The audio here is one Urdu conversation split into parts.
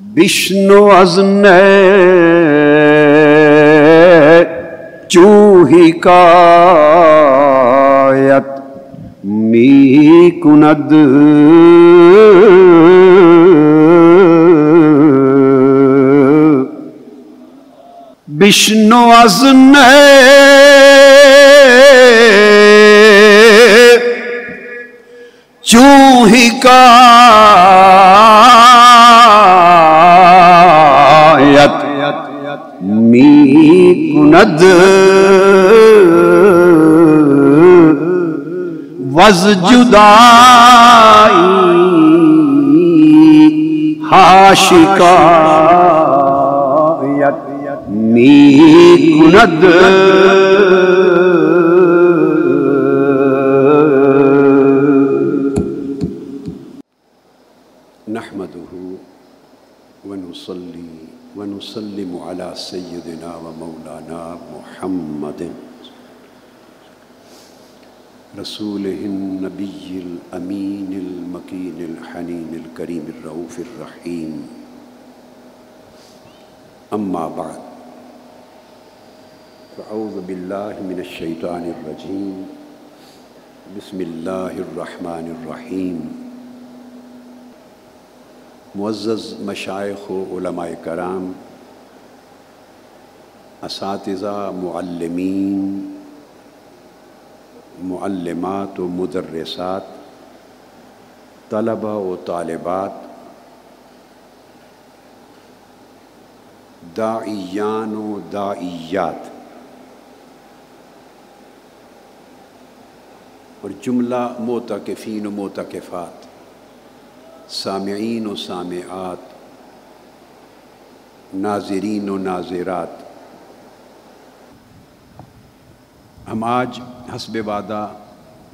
بشنو ازن چوہی کایت می کند بشنو ازن وز جدائی ہاشکایت می کند نحمده ونصلي ونسلم على سيدنا ومولانا محمد رسوله النبي الأمين المكين الحنين الكريم الرؤوف الرحيم. أما بعد، فأعوذ بالله من الشيطان الرجيم. بسم الله الرحمن الرحيم. معزز مشائق و علماء کرام، اساتذہ معلمین معلمات و مدرسات، طلبہ و طالبات، داعیان و داعیات۔ اور جملہ موتقفین و موتقفات سامعین و سامعات، ناظرین و ناظرات۔ ہم آج حسب وعدہ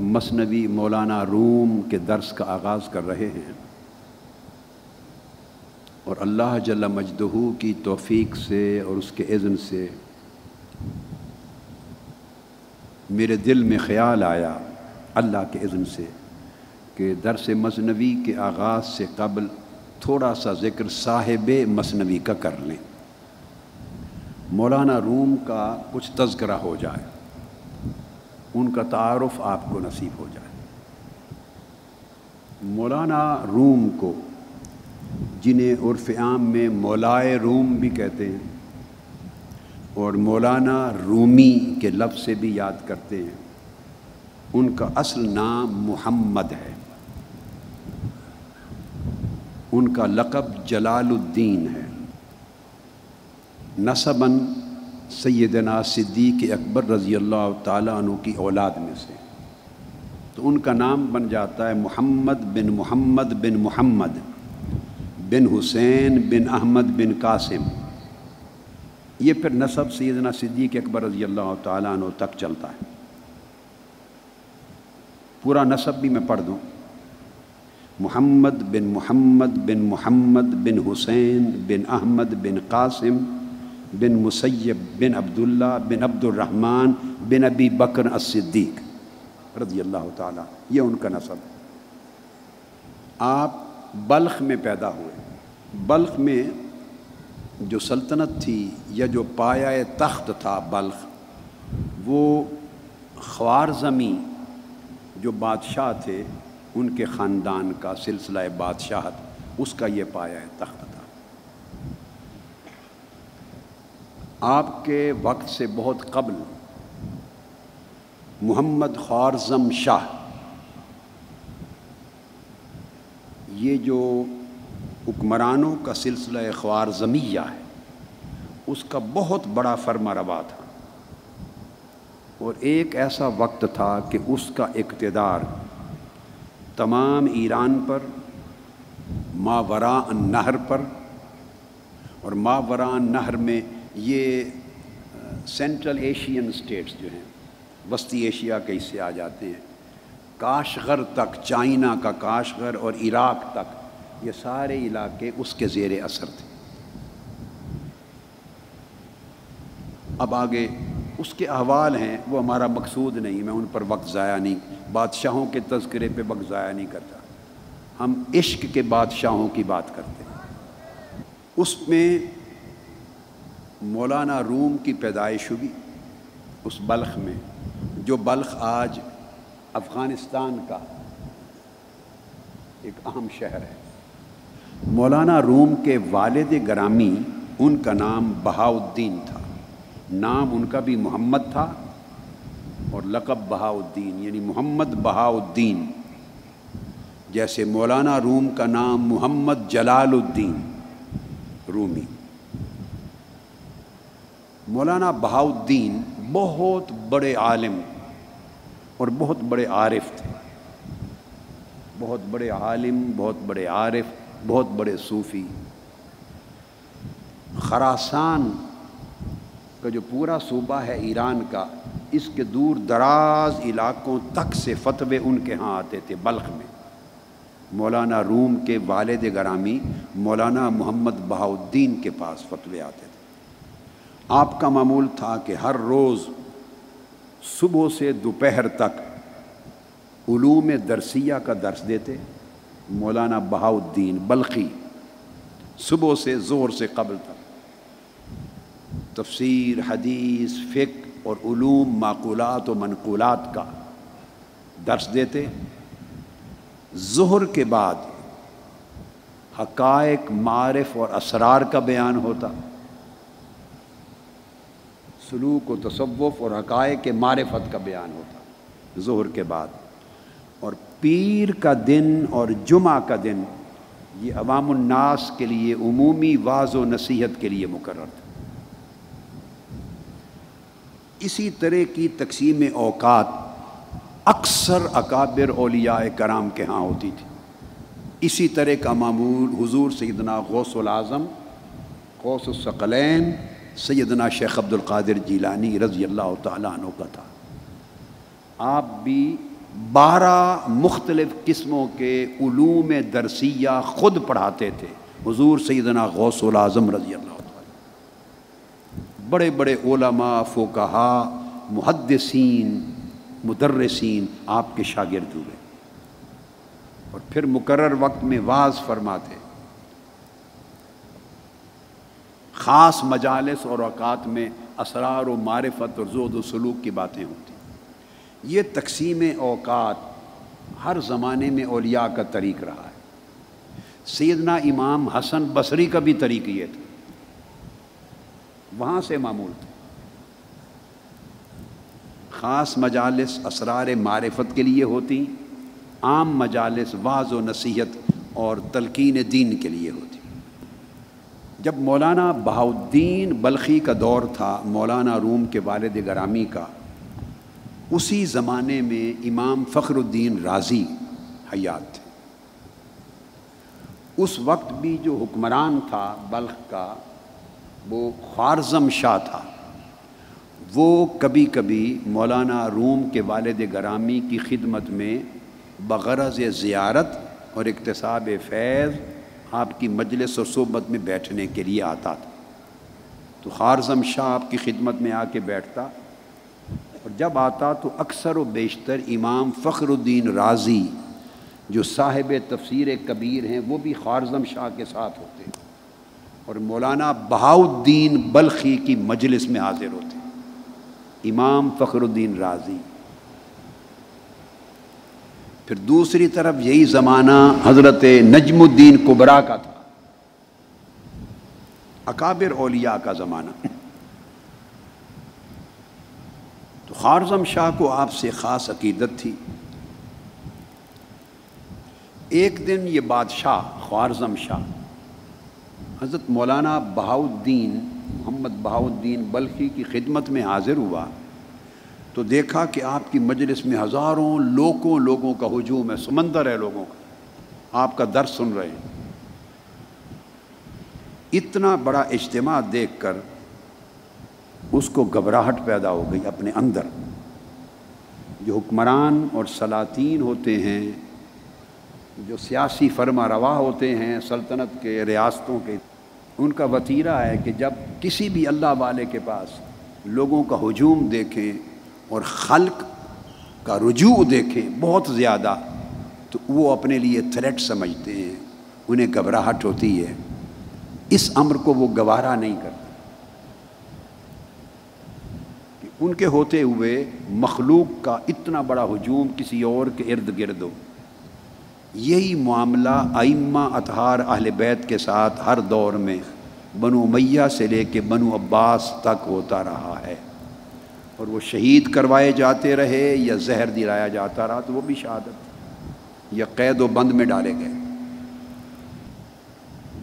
مصنوی مولانا روم کے درس کا آغاز کر رہے ہیں۔ اور اللہ جل مجدہ کی توفیق سے اور اس کے اذن سے میرے دل میں خیال آیا اللہ کے اذن سے کہ درس مصنوی کے آغاز سے قبل تھوڑا سا ذکر صاحب مصنوی کا کر لیں۔ مولانا روم کا کچھ تذکرہ ہو جائے۔ ان کا تعارف آپ کو نصیب ہو جائے۔ مولانا روم کو، جنہیں عرف عام میں مولائے روم بھی کہتے ہیں، اور مولانا رومی کے لفظ سے بھی یاد کرتے ہیں، ان کا اصل نام محمد ہے۔ ان کا لقب جلال الدین ہے۔ نصباً سیدنا صدیق اکبر رضی اللہ تعالیٰ عنہ کی اولاد میں سے۔ تو ان کا نام بن جاتا ہے محمد بن محمد بن محمد بن حسین بن احمد بن قاسم۔ یہ پھر نصب سیدنا صدیق اکبر رضی اللہ تعالیٰ عنہ تک چلتا ہے۔ پورا نصب بھی میں پڑھ دوں۔ محمد بن محمد بن محمد بن حسین بن احمد بن قاسم بن مسیب بن عبداللہ بن عبد الرحمن بن ابی بکر الصدیق، رضی اللہ تعالیٰ یہ ان کا نصب آپ بلخ میں پیدا ہوئے۔ بلخ میں جو سلطنت تھی یا جو پایا تخت تھا بلخ، وہ خوارزمی جو بادشاہ تھے، ان کے خاندان کا سلسلہ بادشاہت، اس کا یہ پایا تخت تھا آپ کے وقت سے بہت قبل محمد خوارزم شاہ، یہ جو حکمرانوں کا سلسلہ خوارزمیہ ہے، اس کا بہت بڑا فرما روا تھا۔ اور ایک ایسا وقت تھا کہ اس کا اقتدار تمام ایران پر ماورا نہر پر، اور ماورا نہر میں یہ سینٹرل ایشین اسٹیٹس جو ہیں، وسطی ایشیا کے حصے آ جاتے ہیں۔ کاشغر تک، چائنا کا کاشغر اور عراق تک، یہ سارے علاقے اس کے زیر اثر تھے۔ اب آگے، اس کے احوال ہیں، وہ ہمارا مقصود نہیں، میں ان پر وقت ضائع نہیں، بادشاہوں کے تذکرے پہ وقت ضائع نہیں کرتا۔ ہم عشق کے بادشاہوں کی بات کرتے ہیں۔ اس میں مولانا روم کی پیدائش ہوئی اس بلخ میں، جو بلخ آج افغانستان کا ایک اہم شہر ہے۔ مولانا روم کے والد گرامی، ان کا نام بہاؤدین تھا۔ نام ان کا بھی محمد تھا اور لقب بہاؤدین یعنی محمد بہاؤدین جیسے مولانا روم کا نام محمد جلال الدین رومی۔ مولانا بہاؤدین بہت بڑے عالم اور بہت بڑے عارف تھے۔ بہت بڑے عالم، بہت بڑے عارف، بہت بڑے صوفی۔ خراسان کا جو پورا صوبہ ہے ایران کا، اس کے دور دراز علاقوں تک سے فتوے ان کے ہاں آتے تھے بلخ میں۔ مولانا روم کے والد گرامی، مولانا محمد بہاؤدین کے پاس فتوے آتے تھے۔ آپ کا معمول تھا کہ ہر روز صبح سے دوپہر تک علوم درسیہ کا درس دیتے، مولانا بہاؤدین بلخی صبح سے زور سے قبل تک۔ تفسیر، حدیث فک اور علوم معقولات و منقولات کا درس دیتے۔ ظہر کے بعد حقائق معرف اور اسرار کا بیان ہوتا۔ سلوک و تصوف اور حقائق کے معرفت کا بیان ہوتا ظہر کے بعد اور پیر کا دن اور جمعہ کا دن یہ عوام الناس کے لیے عمومی واض و نصیحت کے لیے مقرر تھا۔ اسی طرح کی تقسیم اوقات اکثر اکابر اولیاء کرام کے ہاں ہوتی تھی۔ اسی طرح کا معمول حضور سیدنا غوث العظم، غوث الثقلین سیدنا شیخ عبد القادر جیلانی رضی اللہ تعالیٰ عنہ کا تھا۔ آپ بھی بارہ مختلف قسموں کے علوم درسیہ خود پڑھاتے تھے۔ حضور سیدنا غوث العظم رضی اللہ بڑے بڑے علماء فوکہا محدثین، مدرسین آپ کے شاگرد ہوئے۔ اور پھر مقرر وقت میں واز فرماتے۔ خاص مجالس اور اوقات میں اسرار و معرفت اور زود و سلوک کی باتیں ہوتی یہ تقسیم اوقات ہر زمانے میں اولیاء کا طریق رہا ہے۔ سیدنا امام حسن بصری کا بھی طریق یہ تھا۔ وہاں سے معمول تھا۔ خاص مجالس اسرار معرفت کے لیے ہوتی، عام مجالس بعض و نصیحت اور تلقین دین کے لیے ہوتی۔ جب مولانا بہاؤدین بلخی کا دور تھا، مولانا روم کے والد گرامی کا، اسی زمانے میں امام فخر الدین راضی حیات تھے۔ اس وقت بھی جو حکمران تھا بلخ کا، وہ خوارزم شاہ تھا۔ وہ کبھی کبھی مولانا روم کے والد گرامی کی خدمت میں بغرض زیارت اور اقتصاب فیض آپ کی مجلس اور صحبت میں بیٹھنے کے لیے آتا تھا۔ تو خارزم شاہ آپ کی خدمت میں آ کے بیٹھتا۔ اور جب آتا تو اکثر و بیشتر امام فخر الدین راضی جو صاحب تفسیر کبیر ہیں وہ بھی خارزم شاہ کے ساتھ ہوتے۔ اور مولانا بہاؤدین بلخی کی مجلس میں حاضر ہوتے۔ امام فخر الدین راضی۔ پھر دوسری طرف یہی زمانہ حضرت نجم الدین کبرا کا تھا۔ اکابر اولیاء کا زمانہ۔ تو خارزم شاہ کو آپ سے خاص عقیدت تھی۔ ایک دن یہ بادشاہ خوارزم شاہ، حضرت مولانا بہاؤدین محمد بہاؤدین بلخی کی خدمت میں حاضر ہوا۔ تو دیکھا کہ آپ کی مجلس میں ہزاروں لوگوں لوگوں کا ہجوم ہے، سمندر ہے لوگوں کا۔ آپ کا درس سن رہے ہیں۔ اتنا بڑا اجتماع دیکھ کر اس کو گھبراہٹ پیدا ہو گئی اپنے اندر۔ جو حکمران اور سلاطین ہوتے ہیں، جو سیاسی فرما روا ہوتے ہیں سلطنت کے ریاستوں کے، ان کا وطیرہ ہے کہ جب کسی بھی اللہ والے کے پاس لوگوں کا ہجوم دیکھیں اور خلق کا رجوع دیکھیں بہت زیادہ، تو وہ اپنے لیے تھریٹ سمجھتے ہیں، انہیں گھبراہٹ ہوتی ہے۔ اس امر کو وہ گوارا نہیں کرتے۔ ان کے ہوتے ہوئے مخلوق کا اتنا بڑا ہجوم کسی اور کے ارد گرد ہو۔ یہی معاملہ ائمہ اطہار اہل بیت کے ساتھ ہر دور میں بنو میہ سے لے کے بنو عباس تک ہوتا رہا ہے۔ اور وہ شہید کروائے جاتے رہے یا زہر دلایا جاتا رہا، تو وہ بھی شہادت یا قید و بند میں ڈالے گئے۔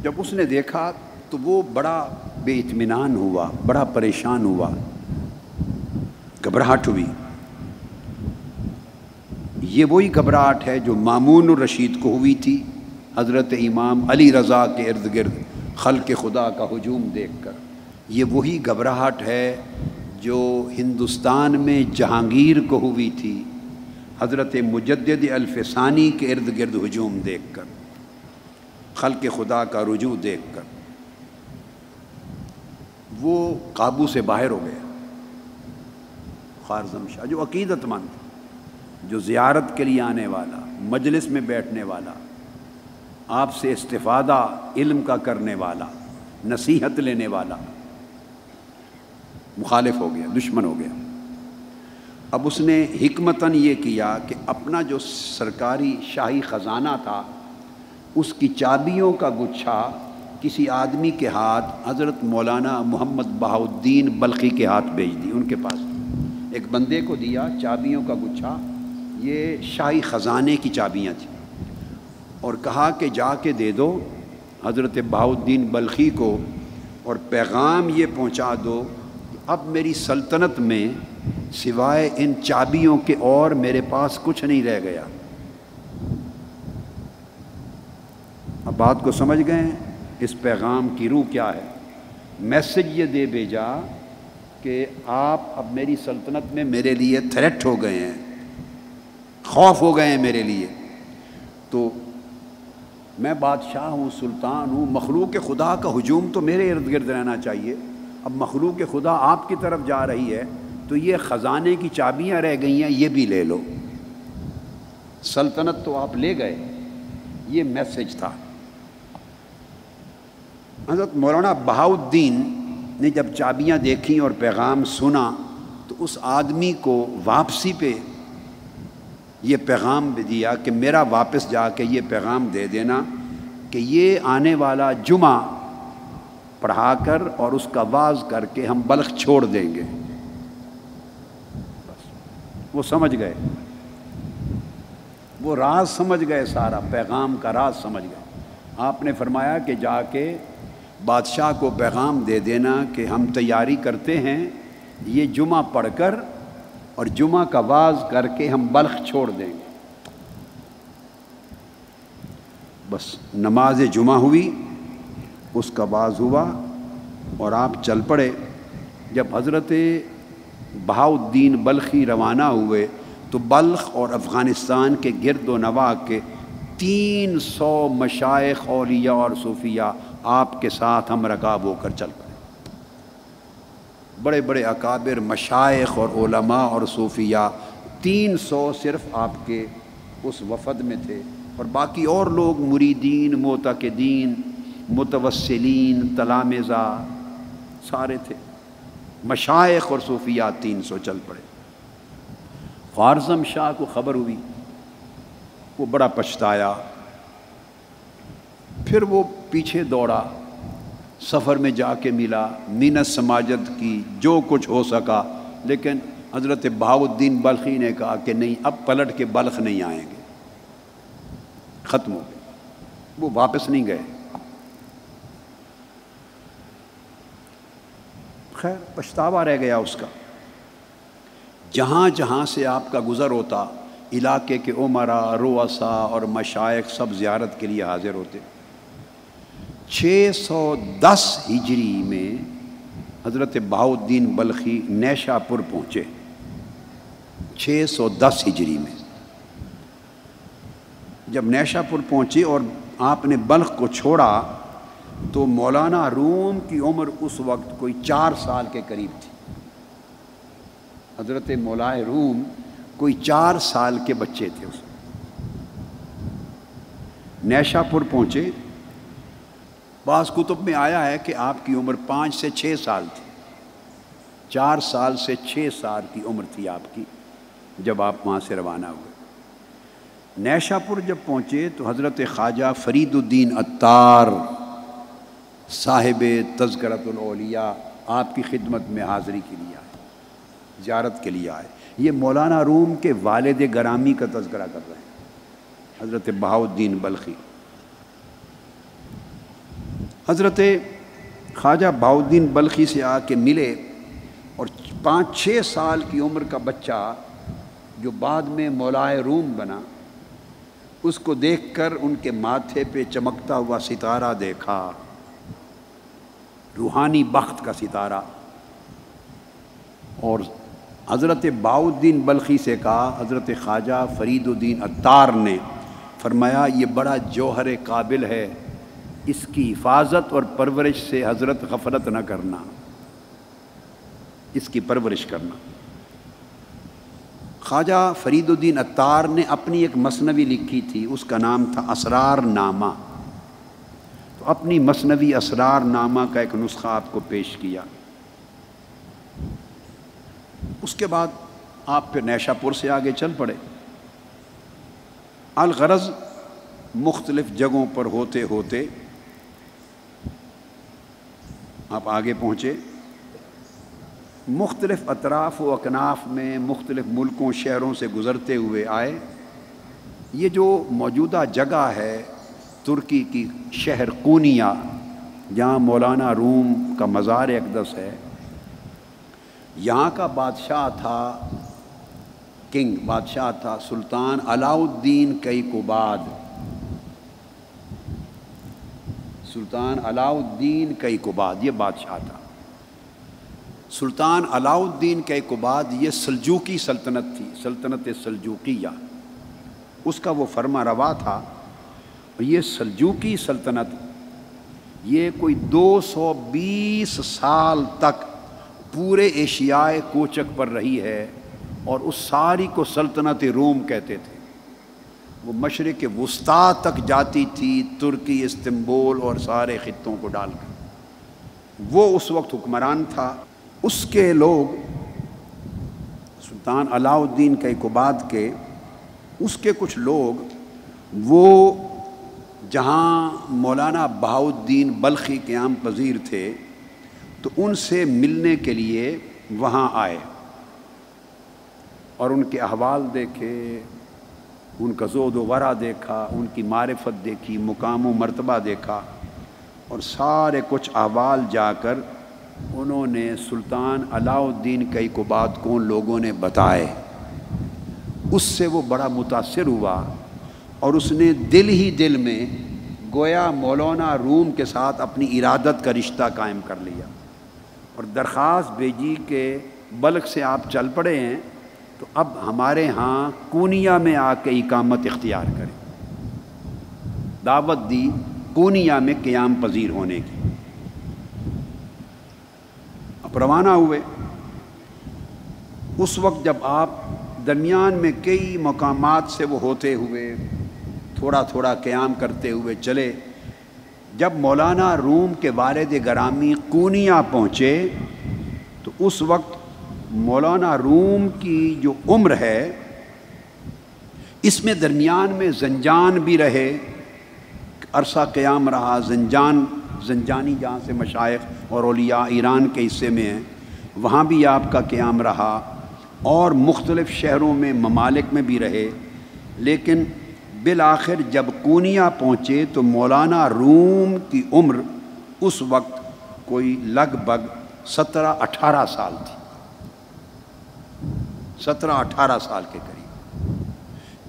جب اس نے دیکھا تو وہ بڑا بے اطمینان ہوا، بڑا پریشان ہوا، گھبراہٹ ہوئی۔ یہ وہی گھبراہٹ ہے جو مامون الرشید کو ہوئی تھی، حضرت امام علی رضا کے ارد گرد، خلق خدا کا ہجوم دیکھ کر۔ یہ وہی گھبراہٹ ہے جو ہندوستان میں جہانگیر کو ہوئی تھی، حضرت مجدد الفسانی کے ارد گرد ہجوم دیکھ کر، خلق خدا کا رجوع دیکھ کر، وہ قابو سے باہر ہو گیا خارزم شاہ، جو عقیدت مند، جو زیارت کے لیے آنے والا، مجلس میں بیٹھنے والا، آپ سے استفادہ علم کا کرنے والا، نصیحت لینے والا مخالف ہو گیا، دشمن ہو گیا۔ اب اس نے حکمتاً یہ کیا کہ اپنا جو سرکاری شاہی خزانہ تھا، اس کی چابیوں کا گچھا کسی آدمی کے ہاتھ، حضرت مولانا محمد بہاؤدین بلخی کے ہاتھ بھیج دی، ان کے پاس۔ ایک بندے کو دیا، چابیوں کا گچھا۔ یہ شاہی خزانے کی چابیاں تھیں۔ اور کہا کہ جا کے دے دو، حضرت بہاؤدین بلخی کو، اور پیغام یہ پہنچا دو اب میری سلطنت میں سوائے ان چابیوں کے اور میرے پاس کچھ نہیں رہ گیا۔ اب بات کو سمجھ گئے اس پیغام کی روح کیا ہے؟ میسج یہ دے بھیجا کہ آپ اب میری سلطنت میں میرے لیے تھریٹ ہو گئے ہیں، خوف ہو گئے ہیں میرے لیے۔ تو میں بادشاہ ہوں، سلطان ہوں، مخلوق خدا کا ہجوم تو میرے ارد گرد رہنا چاہیے۔ اب مخلوق خدا آپ کی طرف جا رہی ہے، تو یہ خزانے کی چابیاں رہ گئی ہیں، یہ بھی لے لو۔ سلطنت تو آپ لے گئے، یہ میسج تھا۔ حضرت مولانا بہاؤدین نے جب چابیاں دیکھیں اور پیغام سنا، تو اس آدمی کو واپسی پہ یہ پیغام بھی دیا کہ میرا واپس جا کے یہ پیغام دے دینا کہ یہ آنے والا جمعہ پڑھا کر اور اس کا واز کر کے ہم بلخ چھوڑ دیں گے۔ بس۔ وہ سمجھ گئے۔ وہ راز سمجھ گئے سارا، پیغام کا راز سمجھ گئے۔ آپ نے فرمایا کہ جا کے بادشاہ کو پیغام دے دینا کہ ہم تیاری کرتے ہیں، یہ جمعہ پڑھ کر اور جمعہ کا واز کر کے ہم بلخ چھوڑ دیں گے۔ بس، نماز جمعہ ہوئی۔ اس کا باز ہوا اور آپ چل پڑے۔ جب حضرت بہاؤدین بلخی روانہ ہوئے تو بلخ اور افغانستان کے گرد و نواح کے تین سو مشائق اولیاء اور صوفیہ آپ کے ساتھ ہم رکاب ہو کر چل پڑے۔ بڑے بڑے اکابر، مشائق اور علماء اور صوفیہ تین سو صرف آپ کے اس وفد میں تھے۔ اور باقی اور لوگ، مریدین موتقدین متوسلین تلامزہ سارے تھے۔ مشائق اور صوفیہ تین سو چل پڑے۔ فارزم شاہ کو خبر ہوئی۔ وہ بڑا پچھتایا۔ پھر وہ پیچھے دوڑا۔ سفر میں جا کے ملا۔ مینت سماجت کی جو کچھ ہو سکا۔ لیکن حضرت بہاؤدین بلخی نے کہا کہ نہیں، اب پلٹ کے بلخ نہیں آئیں گے۔ ختم ہو گئے۔ وہ واپس نہیں گئے۔ خیر، پچھتاوا رہ گیا اس کا۔ جہاں جہاں سے آپ کا گزر ہوتا، علاقے کے عمرا روسا اور مشائق سب زیارت کے لیے حاضر ہوتے۔ چھ سو دس ہجری میں حضرت بہاؤدین بلخی نیشا پور پہنچے۔ چھ سو دس ہجری میں۔ جب نیشا پور پہنچے اور آپ نے بلخ کو چھوڑا تو مولانا روم کی عمر اس وقت کوئی چار سال کے قریب تھی۔ حضرت مولا روم کوئی چار سال کے بچے تھے اس نیشا پور پہنچے۔ بعض کتب میں آیا ہے کہ آپ کی عمر پانچ سے چھ سال تھی۔ چار سال سے چھ سال کی عمر تھی آپ کی جب آپ وہاں سے روانہ ہوئے۔ نیشا پور جب پہنچے تو حضرت خواجہ فرید الدین اتار صاحب تذکرت الاولیاء آپ کی خدمت میں حاضری کے لیے آئے، زیارت کے لیے آئے۔ یہ مولانا روم کے والد گرامی کا تذکرہ کر رہے ہیں۔ حضرت بہاؤدین بلخی۔ حضرت خواجہ بہاؤدین بلخی سے آ کے ملے اور پانچ چھ سال کی عمر کا بچہ جو بعد میں مولائے روم بنا، اس کو دیکھ کر ان کے ماتھے پہ چمکتا ہوا ستارہ دیکھا۔ روحانی بخت کا ستارہ۔ اور حضرت باؤدین بلخی سے کہا، حضرت خواجہ فرید الدین اتار نے فرمایا، یہ بڑا جوہر قابل ہے، اس کی حفاظت اور پرورش سے حضرت غفلت نہ کرنا۔ اس کی پرورش کرنا۔ خواجہ فرید الدین اتار نے اپنی ایک مصنوی لکھی تھی، اس کا نام تھا اسرار نامہ۔ تو اپنی مصنوی اسرار نامہ کا ایک نسخہ آپ کو پیش کیا۔ اس کے بعد آپ پھر نیشا پور سے آگے چل پڑے۔ الغرض مختلف جگہوں پر ہوتے ہوتے آپ آگے پہنچے۔ مختلف اطراف و اکناف میں مختلف ملکوں، شہروں سے گزرتے ہوئے آئے۔ یہ جو موجودہ جگہ ہے ترکی کی شہر کونیا، جہاں مولانا روم کا مزار اقدس ہے، یہاں کا بادشاہ تھا کنگ، بادشاہ تھا سلطان علاؤدین کئی کباد سلطان علاؤدین کئی کباد یہ بادشاہ تھا۔ سلطان علاؤدین کے کباد یہ سلجوکی سلطنت تھی، سلطنت سلجوکیہ اس کا وہ فرما روا تھا۔ یہ سلجوکی سلطنت یہ کوئی دو سو بیس سال تک پورے ایشیائے کوچک پر رہی ہے اور اس ساری کو سلطنت روم کہتے تھے۔ وہ مشرق وسطی تک جاتی تھی، ترکی، استنبول اور سارے خطوں کو ڈال کر۔ وہ اس وقت حکمران تھا۔ اس کے لوگ سلطان علاؤدین کے اقباد کے، اس کے کچھ لوگ وہ جہاں مولانا بہاؤدین بلخی قیام پذیر تھے، تو ان سے ملنے کے لیے وہاں آئے اور ان کے احوال دیکھے، ان کا زود و ورا دیکھا، ان کی معرفت دیکھی، مقام و مرتبہ دیکھا اور سارے کچھ احوال جا کر انہوں نے سلطان علاؤدین کئی کو بات کون لوگوں نے بتائے۔ اس سے وہ بڑا متاثر ہوا اور اس نے دل ہی دل میں گویا مولانا روم کے ساتھ اپنی ارادت کا رشتہ قائم کر لیا۔ اور درخواست بھیجی کہ بلک سے آپ چل پڑے ہیں تو اب ہمارے ہاں کونیا میں آ کے اقامت اختیار کریں۔ دعوت دی کونیا میں قیام پذیر ہونے کی۔ اب روانہ ہوئے۔ اس وقت جب آپ درمیان میں کئی مقامات سے وہ ہوتے ہوئے تھوڑا تھوڑا قیام کرتے ہوئے چلے۔ جب مولانا روم کے والد گرامی کونیا پہنچے، تو اس وقت مولانا روم کی جو عمر ہے، اس میں درمیان میں زنجان بھی رہے۔ عرصہ قیام رہا، زنجان، زنجانی جہاں سے مشائق اور اولیاء ایران کے حصے میں ہیں، وہاں بھی آپ کا قیام رہا۔ اور مختلف شہروں میں، ممالک میں بھی رہے۔ لیکن بالآخر جب کونیا پہنچے تو مولانا روم کی عمر اس وقت کوئی لگ بھگ سترہ اٹھارہ سال تھی۔ سترہ اٹھارہ سال کے قریب۔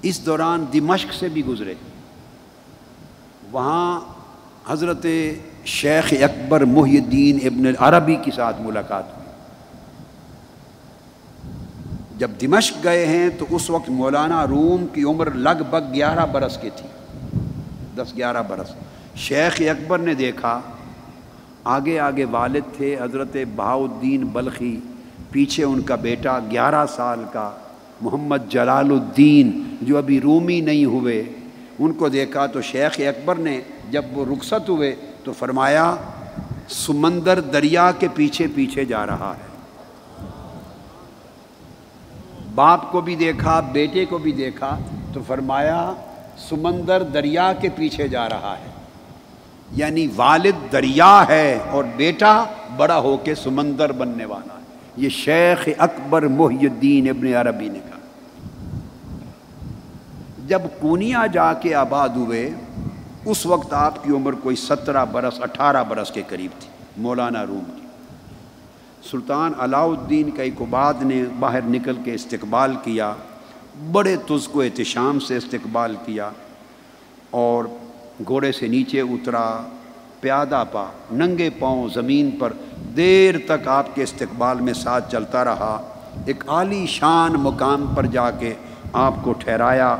اس دوران دمشق سے بھی گزرے۔ وہاں حضرت شیخ اکبر محی الدین ابن عربی کے ساتھ ملاقات ہوئی۔ جب دمشق گئے ہیں تو اس وقت مولانا روم کی عمر لگ بھگ گیارہ برس کی تھی۔ دس گیارہ برس۔ شیخ اکبر نے دیکھا۔ آگے آگے والد تھے حضرت بہاؤدین بلخی۔ پیچھے ان کا بیٹا گیارہ سال کا محمد جلال الدین جو ابھی رومی نہیں ہوئے۔ ان کو دیکھا تو شیخ اکبر نے جب وہ رخصت ہوئے تو فرمایا، سمندر دریا کے پیچھے پیچھے جا رہا ہے۔ باپ کو بھی دیکھا، بیٹے کو بھی دیکھا، تو فرمایا، سمندر دریا کے پیچھے جا رہا ہے۔ یعنی والد دریا ہے اور بیٹا بڑا ہو کے سمندر بننے والا ہے۔ یہ شیخ اکبر محی الدین ابن عربی نے کہا۔ جب کونیا جا کے آباد ہوئے، اس وقت آپ کی عمر کوئی سترہ برس، اٹھارہ برس کے قریب تھی۔ مولانا روم کی۔ سلطان علاء الدین کا اقباد نے باہر نکل کے استقبال کیا، بڑے تز کو احتشام سے استقبال کیا اور گھوڑے سے نیچے اترا، پیادہ پا، ننگے پاؤں زمین پر دیر تک آپ کے استقبال میں ساتھ چلتا رہا۔ ایک عالی شان مقام پر جا کے آپ کو ٹھہرایا،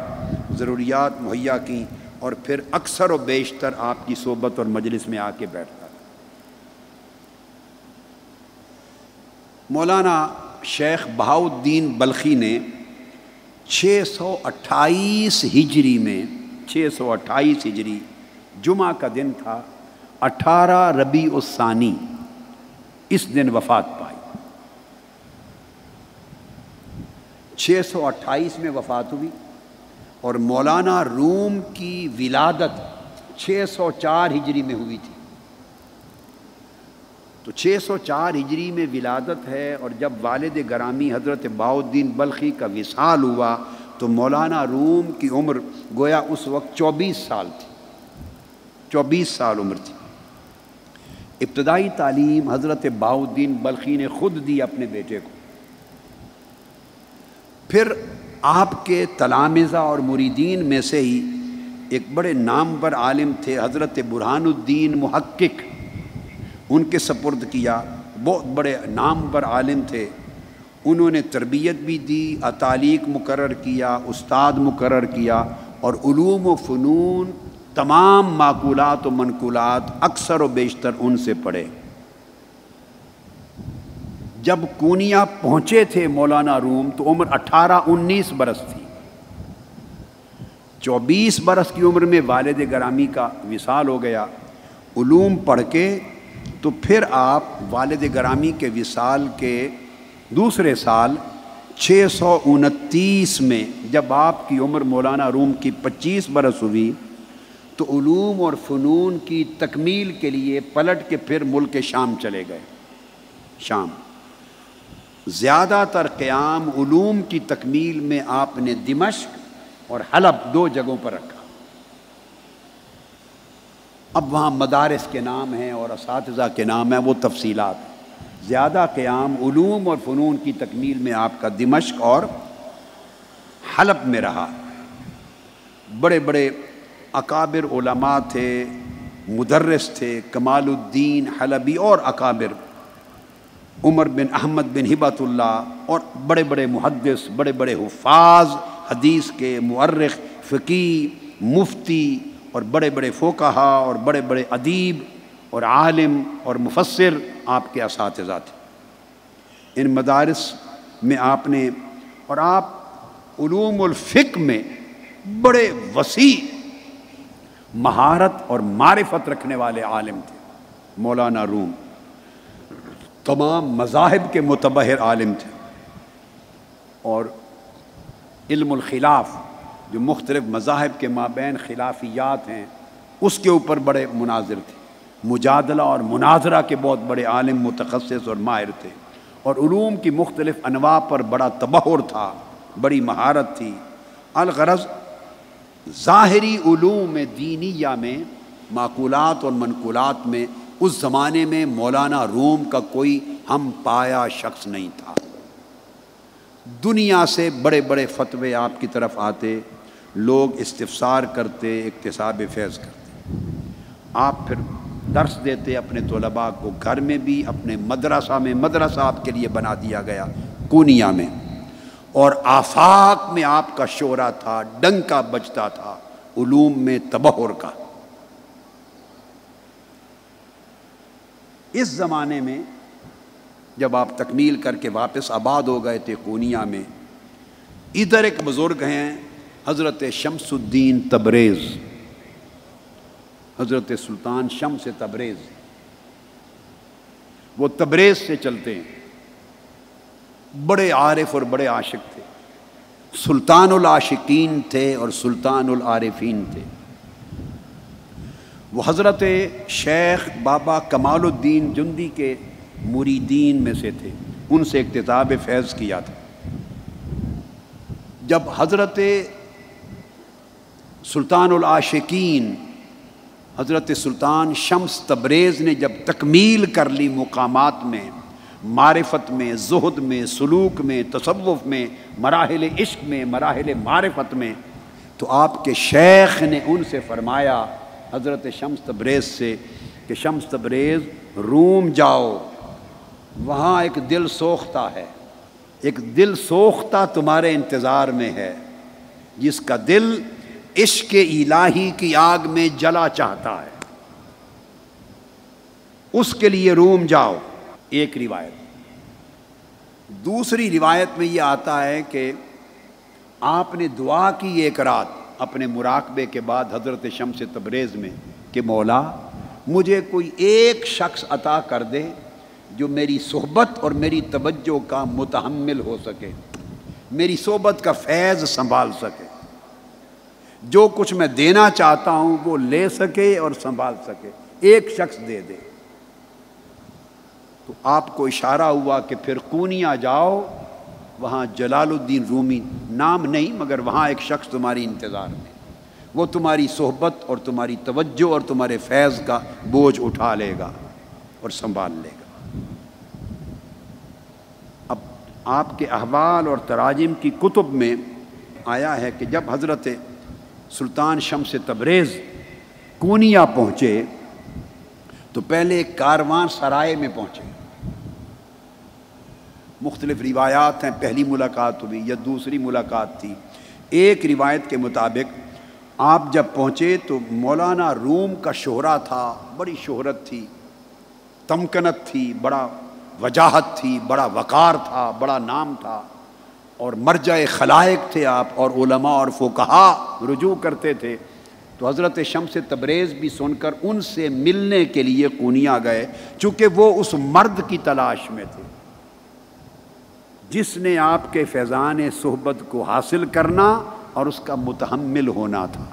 ضروریات مہیا کی اور پھر اکثر و بیشتر آپ کی صحبت اور مجلس میں آ کے بیٹھتا مولانا شیخ بہاؤدین بلخی نے چھ سو اٹھائیس ہجری میں، چھ سو اٹھائیس ہجری جمعہ کا دن تھا، اٹھارہ ربیع الثانی اس دن وفات پائی۔ چھ سو اٹھائیس میں وفات ہوئی اور مولانا روم کی ولادت چھ سو چار ہجری میں ہوئی تھی۔ تو چھ سو چار ہجری میں ولادت ہے اور جب والد گرامی حضرت باؤدین بلخی کا وصال ہوا تو مولانا روم کی عمر گویا اس وقت چوبیس سال تھی۔ چوبیس سال عمر تھی۔ ابتدائی تعلیم حضرت باؤدین بلخی نے خود دی اپنے بیٹے کو۔ پھر آپ کے تلامزہ اور مریدین میں سے ہی ایک بڑے نامور عالم تھے حضرت برہان الدین محقق۔ ان کے سپرد کیا۔ بہت بڑے نام پر عالم تھے۔ انہوں نے تربیت بھی دی اطالیق مقرر کیا، استاد مقرر کیا اور علوم و فنون تمام معقولات و منقولات اکثر و بیشتر ان سے پڑھے۔ جب کونیا پہنچے تھے مولانا روم تو عمر اٹھارہ انیس برس تھی۔ چوبیس برس کی عمر میں والد گرامی کا وصال ہو گیا۔ علوم پڑھ کے تو پھر آپ والد گرامی کے وصال کے دوسرے سال چھ سو انتیس میں جب آپ کی عمر مولانا روم کی پچیس برس ہوئی، تو علوم اور فنون کی تکمیل کے لیے پلٹ کے پھر ملک شام چلے گئے۔ شام۔ زیادہ تر قیام علوم کی تکمیل میں آپ نے دمشق اور حلب دو جگہوں پر رکھا۔ اب وہاں مدارس کے نام ہیں اور اساتذہ کے نام ہیں، وہ تفصیلات۔ زیادہ قیام علوم اور فنون کی تکمیل میں آپ کا دمشق اور حلب میں رہا۔ بڑے بڑے اکابر علماء تھے، مدرس تھے، کمال الدین حلبی اور اکابر، عمر بن احمد بن ہبت اللہ اور بڑے بڑے محدث، بڑے بڑے حفاظ، حدیث کے معرخ فقی مفتی اور بڑے بڑے فوکہ اور بڑے بڑے ادیب اور عالم اور مفسر آپ کے اساتذہ تھے۔ ان مدارس میں آپ نے اور آپ علوم الفق میں بڑے وسیع، مہارت اور معرفت رکھنے والے عالم تھے۔ مولانا روم، تمام مذاہب کے متبہر عالم تھے۔ اور علم الخلاف جو مختلف مذاہب کے مابین خلافیات ہیں، اس کے اوپر بڑے مناظر تھے۔ مجادلہ اور مناظرہ کے بہت بڑے عالم، متخصص اور ماہر تھے۔ اور علوم کی مختلف انواع پر بڑا تبہر تھا، بڑی مہارت تھی۔ الغرض، ظاہری علوم دینیہ میں، معقولات اور منقولات میں، اس زمانے میں مولانا روم کا کوئی ہم پایا شخص نہیں تھا۔ دنیا سے بڑے بڑے فتوے آپ کی طرف آتے لوگ استفسار کرتے اقتصاب فیض کرتے۔ آپ پھر درس دیتے اپنے طلباء کو، گھر میں بھی اپنے مدرسہ میں، مدرسہ آپ کے لیے بنا دیا گیا، کونیا میں۔ اور آفاق میں آپ کا شعرا تھا ڈنگ کا بچتا تھا، علوم میں تبہر کا۔ اس زمانے میں جب آپ تکمیل کر کے واپس آباد ہو گئے تھے کونیا میں، ادھر ایک بزرگ ہیں حضرت شمس الدین تبریز، حضرت سلطان شم سے تبریز۔ وہ تبریز سے چلتے ہیں۔ بڑے عارف اور بڑے عاشق تھے۔ سلطان العاشقین تھے اور سلطان العارفین تھے۔ وہ حضرت شیخ بابا کمال الدین جندی کے مریدین میں سے تھے۔ ان سے اقتتاب فیض کیا تھا۔ جب حضرت سلطان العاشقین، حضرت سلطان شمس تبریز نے جب تکمیل کر لی مقامات میں، معرفت میں، زہد میں، سلوک میں، تصوف میں، مراحل عشق میں، مراحل معرفت میں، تو آپ کے شیخ نے ان سے فرمایا، حضرت شمس تبریز سے کہ شمس تبریز روم جاؤ، وہاں ایک دل سوختہ ہے، ایک دل سوختہ تمہارے انتظار میں ہے، جس کا دل عشق الہی کی آگ میں جلا چاہتا ہے۔ اس کے لیے روم جاؤ، ایک روایت۔ دوسری روایت میں یہ آتا ہے کہ آپ نے دعا کی ایک رات اپنے مراقبے کے بعد حضرت شمس تبریز میں کہ مولا، مجھے کوئی ایک شخص عطا کر دے جو میری صحبت اور میری توجہ کا متحمل ہو سکے، میری صحبت کا فیض سنبھال سکے۔ جو کچھ میں دینا چاہتا ہوں وہ لے سکے اور سنبھال سکے۔ ایک شخص دے دے۔ تو آپ کو اشارہ ہوا کہ پھر کونیا جاؤ، وہاں جلال الدین رومی نام نہیں، مگر وہاں ایک شخص تمہاری انتظار میں۔ وہ تمہاری صحبت اور تمہاری توجہ اور تمہارے فیض کا بوجھ اٹھا لے گا اور سنبھال لے گا۔ اب آپ کے احوال اور تراجم کی کتب میں آیا ہے کہ جب حضرت سلطان شمس تبریز کونیا پہنچے تو پہلے ایک کاروان سرائے میں پہنچے۔ مختلف روایات ہیں، پہلی ملاقات ہوئی یا دوسری ملاقات تھی۔ ایک روایت کے مطابق آپ جب پہنچے تو مولانا روم کا شہرا تھا، بڑی شہرت تھی، تمکنت تھی، بڑا وجاہت تھی، بڑا وقار تھا، بڑا نام تھا۔ اور مرجع خلائق تھے آپ اور علماء اور فوکہ رجوع کرتے تھے، تو حضرت شمس تبریز بھی سن کر ان سے ملنے کے لیے کونیا گئے، چونکہ وہ اس مرد کی تلاش میں تھے۔ جس نے آپ کے فیضان صحبت کو حاصل کرنا اور اس کا متحمل ہونا تھا۔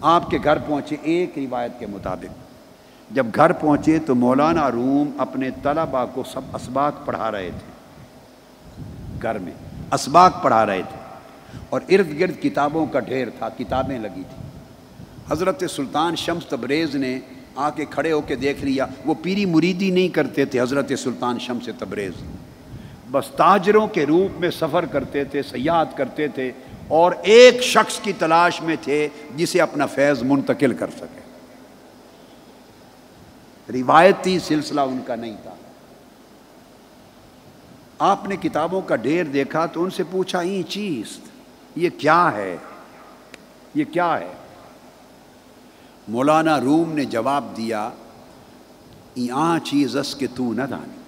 آپ کے گھر پہنچے ایک روایت کے مطابق۔ جب گھر پہنچے تو مولانا روم اپنے طلبا کو سب اسباق پڑھا رہے تھے۔ گھر میں اسباق پڑھا رہے تھے اور ارد گرد کتابوں کا ڈھیر تھا، کتابیں لگی تھیں۔ حضرت سلطان شمس تبریز نے آ کے کھڑے ہو کے دیکھ لیا، وہ پیری مریدی نہیں کرتے تھے حضرت سلطان شمس تبریز۔ بس تاجروں کے روپ میں سفر کرتے تھے، سیاحت کرتے تھے اور ایک شخص کی تلاش میں تھے جسے اپنا فیض منتقل کر سکے۔ روایتی سلسلہ ان کا نہیں تھا۔ آپ نے کتابوں کا ڈھیر دیکھا تو ان سے پوچھا، یہ چیز، یہ کیا ہے؟ یہ کیا ہے؟ مولانا روم نے جواب دیا آ چیز اس کے تو نہ دانی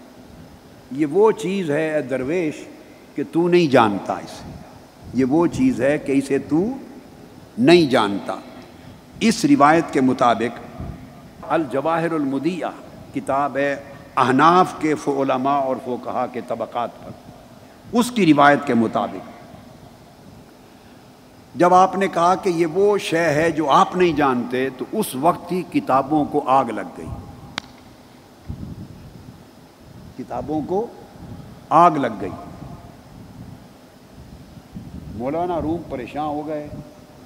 یہ وہ چیز ہے اے درویش کہ تو نہیں جانتا اسے۔ یہ وہ چیز ہے کہ اسے تو نہیں جانتا۔ اس روایت کے مطابق الجواہر المدیہ کتاب ہے احناف کے علماء اور فوکہ کے طبقات پر۔ اس کی روایت کے مطابق۔ جب آپ نے کہا کہ یہ وہ شے ہے جو آپ نہیں جانتے، تو اس وقت ہی کتابوں کو آگ لگ گئی۔ کتابوں کو آگ لگ گئی۔ مولانا روم پریشان ہو گئے۔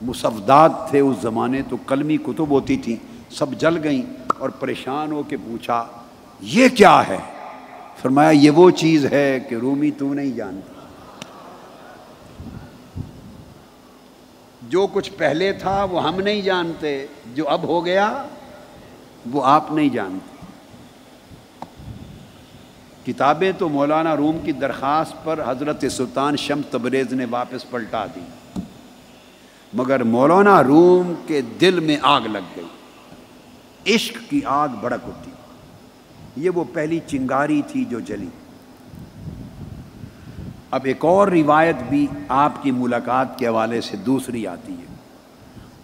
مصفدات تھے اس زمانے، تو کلمی کتب ہوتی تھیں۔ سب جل گئیں اور پریشان ہو کے پوچھا یہ کیا ہے؟ فرمایا، یہ وہ چیز ہے کہ رومی تو نہیں جانتی۔ جو کچھ پہلے تھا وہ ہم نہیں جانتے، جو اب ہو گیا وہ آپ نہیں جانتے۔ کتابیں تو مولانا روم کی درخواست پر حضرت سلطان شم تبریز نے واپس پلٹا دی، مگر مولانا روم کے دل میں آگ لگ گئی۔ عشق کی آگ بڑک ہوتی یہ وہ پہلی چنگاری تھی جو جلی۔ اب ایک اور روایت بھی آپ کی ملاقات کے حوالے سے دوسری آتی ہے۔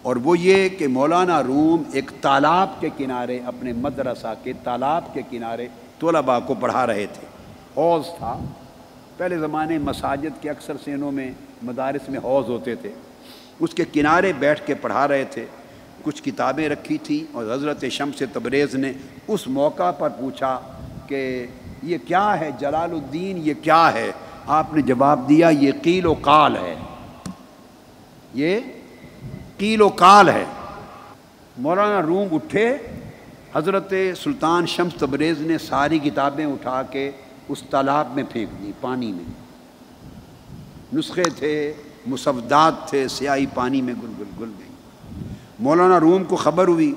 اور وہ یہ کہ مولانا روم ایک تالاب کے کنارے اپنے مدرسہ کے تالاب کے کنارے طلباء کو پڑھا رہے تھے۔ حوض تھا۔ پہلے زمانے مساجد کے اکثر سینوں میں مدارس میں حوض ہوتے تھے۔ اس کے کنارے بیٹھ کے پڑھا رہے تھے۔ کچھ کتابیں رکھی تھیں اور حضرت شمس تبریز نے اس موقع پر پوچھا کہ یہ کیا ہے؟ جلال الدین، یہ کیا ہے؟ آپ نے جواب دیا، یہ قیل و کال ہے۔ یہ قیل و کال ہے۔ مولانا روم اٹھے۔ حضرت سلطان شمس تبریز نے ساری کتابیں اٹھا کے اس تالاب میں پھینک دی، پانی میں۔ نسخے تھے مسودات تھے، سیاہی پانی میں گل گل گل گئی۔ مولانا روم کو خبر ہوئی،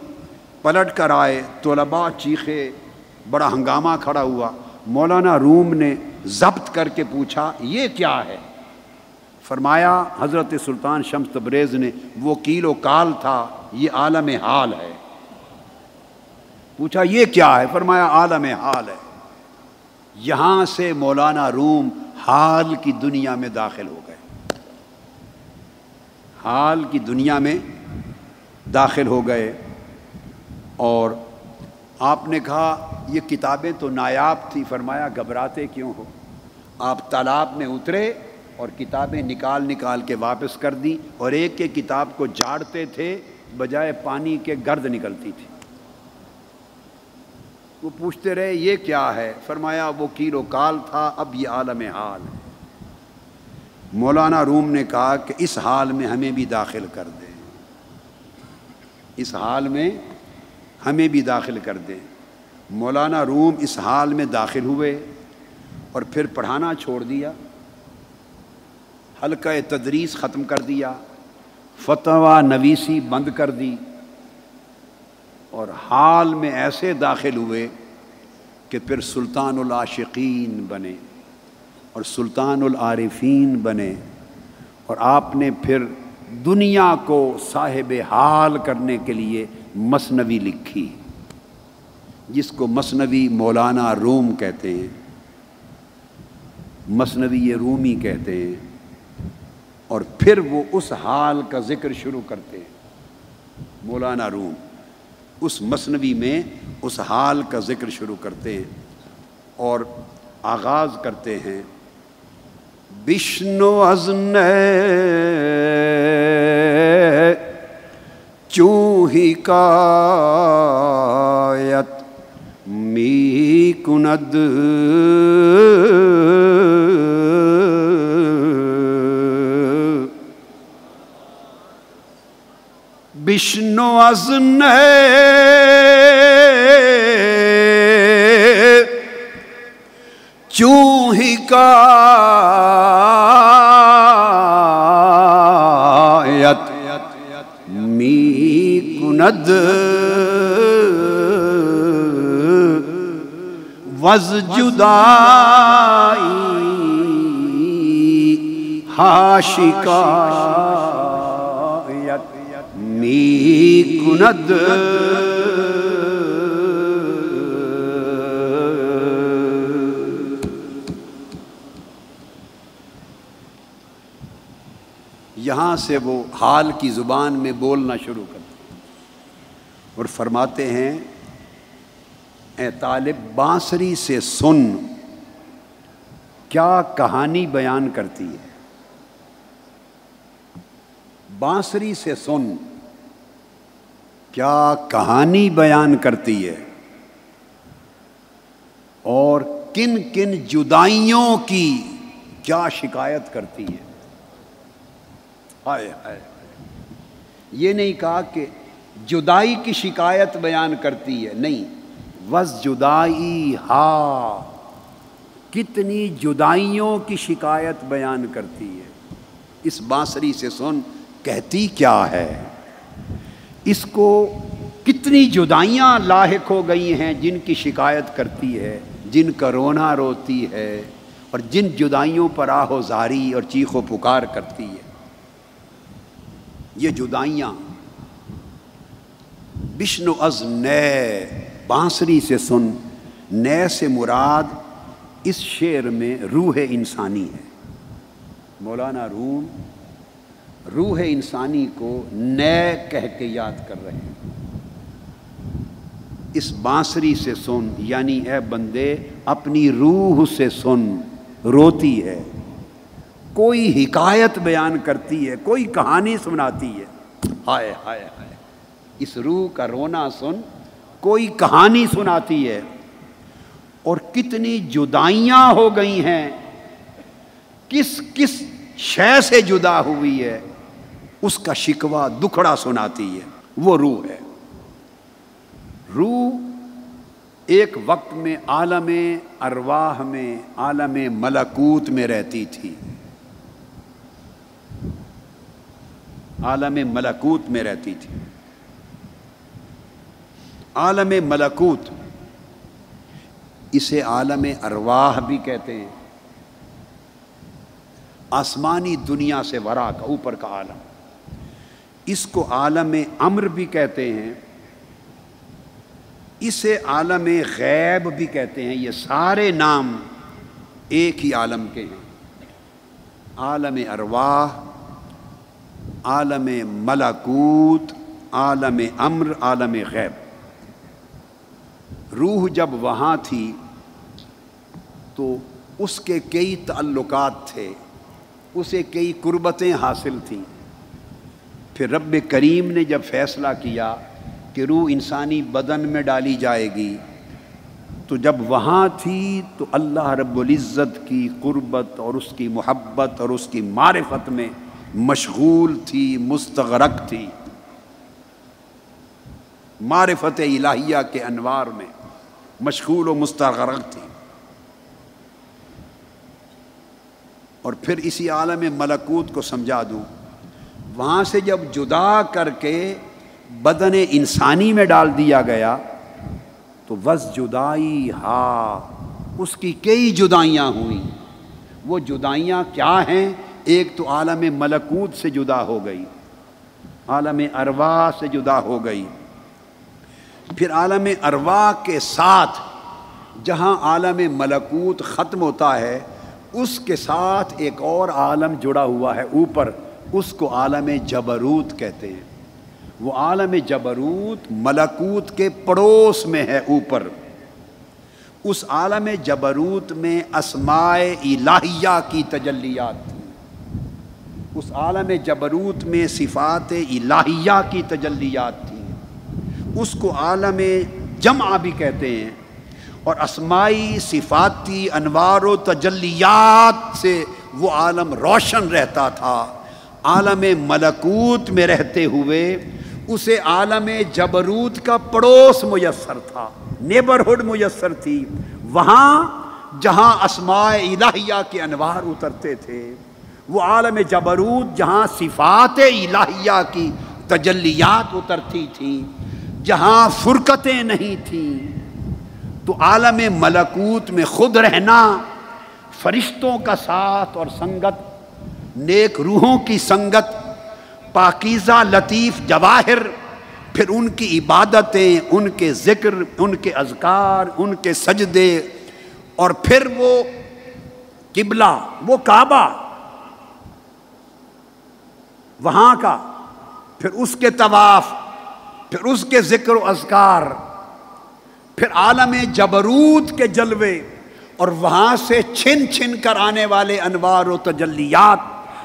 پلٹ کر آئے، طلباء چیخے، بڑا ہنگامہ کھڑا ہوا۔ مولانا روم نے ضبط کر کے پوچھا، یہ کیا ہے؟ فرمایا، حضرت سلطان شمس تبریز نے، وہ کیل و کال تھا، یہ عالم حال ہے۔ پوچھا، یہ کیا ہے؟ فرمایا، عالم حال ہے۔ یہاں سے مولانا روم حال کی دنیا میں داخل ہو گئے۔ حال کی دنیا میں داخل ہو گئے۔ اور آپ نے کہا، یہ کتابیں تو نایاب تھی فرمایا، گھبراتے کیوں ہو؟ آپ تالاب میں اترے اور کتابیں نکال نکال کے واپس کر دی اور ایک ایک کتاب کو جاڑتے تھے، بجائے پانی کے گرد نکلتی تھی۔ وہ پوچھتے رہے، یہ کیا ہے؟ فرمایا، وہ کیل و کال تھا، اب یہ عالم حال۔ ہے مولانا روم نے کہا کہ اس حال میں ہمیں بھی داخل کر دیں۔ اس حال میں ہمیں بھی داخل کر دیں۔ مولانا روم اس حال میں داخل ہوئے اور پھر پڑھانا چھوڑ دیا۔ حلقہ تدریس ختم کر دیا۔ فتویٰ نویسی بند کر دی۔ اور حال میں ایسے داخل ہوئے کہ پھر سلطان العاشقین بنے اور سلطان العارفین بنے اور آپ نے پھر دنیا کو صاحب حال کرنے کے لیے مصنوی لکھی۔ جس کو مصنوی مولانا روم کہتے ہیں، مصنوی رومی کہتے ہیں، اور پھر وہ اس حال کا ذکر شروع کرتے ہیں۔ مولانا روم اس مصنوی میں اس حال کا ذکر شروع کرتے ہیں اور آغاز کرتے ہیں۔ بشنو ازن چوہی کایت می کند بشنو ازن چوہی کایت می کند وز جدائی ہاشکایت می کند یہاں سے وہ حال کی زبان میں بولنا شروع کرتے اور فرماتے ہیں، اے طالب بانسری سے سن، کیا کہانی بیان کرتی ہے؟ بانسری سے سن، کیا کہانی بیان کرتی ہے؟ اور کن کن جدائیوں کی کیا شکایت کرتی ہے؟ آئے آئے یہ نہیں کہا کہ جدائی کی شکایت بیان کرتی ہے، نہیں۔ وز جدائی ہا۔ کتنی جدائیوں کی شکایت بیان کرتی ہے۔ اس بانسری سے سن، کہتی کیا ہے؟ اس کو کتنی جدائیاں لاحق ہو گئی ہیں جن کی شکایت کرتی ہے، جن کا رونا روتی ہے اور جن جدائیوں پر آہو زاری اور چیخ و پکار کرتی ہے۔ یہ جدائیاں۔ بشن از نئے بانسری سے سن، نئے سے مراد اس شعر میں روح انسانی ہے۔ مولانا روم روح انسانی کو نئے کہہ کے یاد کر رہے ہیں۔ اس بانسری سے سن یعنی اے بندے، اپنی روح سے سن، روتی ہے۔ کوئی حکایت بیان کرتی ہے کوئی کہانی سناتی ہے۔ ہائے ہائے ہائے۔ اس روح کا رونا سن کوئی کہانی سناتی ہے۔ اور کتنی جدائیاں ہو گئی ہیں۔ کس کس شے سے جدا ہوئی ہے۔ اس کا شکوہ دکھڑا سناتی ہے۔ وہ روح ہے۔ روح ایک وقت میں عالم ارواح میں عالم ملکوت میں رہتی تھی۔ عالم ملکوت میں رہتی تھی۔ عالم ملکوت، اسے عالم ارواح بھی کہتے ہیں۔ آسمانی دنیا سے ورا کا، اوپر کا عالم۔ اس کو عالم امر بھی کہتے ہیں۔ اسے عالم غیب بھی کہتے ہیں۔ یہ سارے نام ایک ہی عالم کے ہیں۔ عالم ارواح عالم ملکوت، عالم امر، عالم غیب۔ روح جب وہاں تھی تو اس کے کئی تعلقات تھے، اسے کئی قربتیں حاصل تھیں۔ پھر رب کریم نے جب فیصلہ کیا کہ روح انسانی بدن میں ڈالی جائے گی، تو جب وہاں تھی تو اللہ رب العزت کی قربت اور اس کی محبت اور اس کی معرفت میں مشغول تھی، مستغرق تھی۔ معرفت الہیہ کے انوار میں مشغول و مستغرق تھی۔ اور پھر اسی عالم ملکوت کو سمجھا دوں۔ وہاں سے جب جدا کر کے بدن انسانی میں ڈال دیا گیا، تو وز جدائی ہا، اس کی کئی جدائیاں ہوئیں۔ وہ جدائیاں کیا ہیں؟ ایک تو عالم ملکوت سے جدا ہو گئی، عالم اروا سے جدا ہو گئی۔ پھر عالم اروا کے ساتھ جہاں عالم ملکوت ختم ہوتا ہے، اس کے ساتھ ایک اور عالم جڑا ہوا ہے اوپر، اس کو عالم جبروت کہتے ہیں۔ وہ عالم جبروت ملکوت کے پڑوس میں ہے اوپر۔ اس عالم جبروت میں اسمائے الہیہ کی تجلیات۔ تھی اس عالم جبروت میں صفات الہیہ کی تجلیات تھی اس کو عالم جمع بھی کہتے ہیں۔ اور اسمائی صفاتی انوار و تجلیات سے وہ عالم روشن رہتا تھا۔ عالم ملکوت میں رہتے ہوئے اسے عالم جبروت کا پڑوس میسر تھا۔ نیبرہڈ میسر تھی۔ وہاں جہاں اسماء الہیہ کے انوار اترتے تھے۔ وہ عالم جبروت جہاں صفات الہیہ کی تجلیات اترتی تھیں، جہاں فرقتیں نہیں تھیں۔ تو عالم ملکوت میں خود رہنا، فرشتوں کا ساتھ اور سنگت، نیک روحوں کی سنگت، پاکیزہ لطیف جواہر، پھر ان کی عبادتیں، ان کے ذکر، ان کے اذکار، ان کے سجدے، اور پھر وہ قبلہ، وہ کعبہ۔ وہاں کا، پھر اس کے طواف، پھر اس کے ذکر و اذکار، پھر عالم جبروت کے جلوے، اور وہاں سے چھن چھن کر آنے والے انوار و تجلیات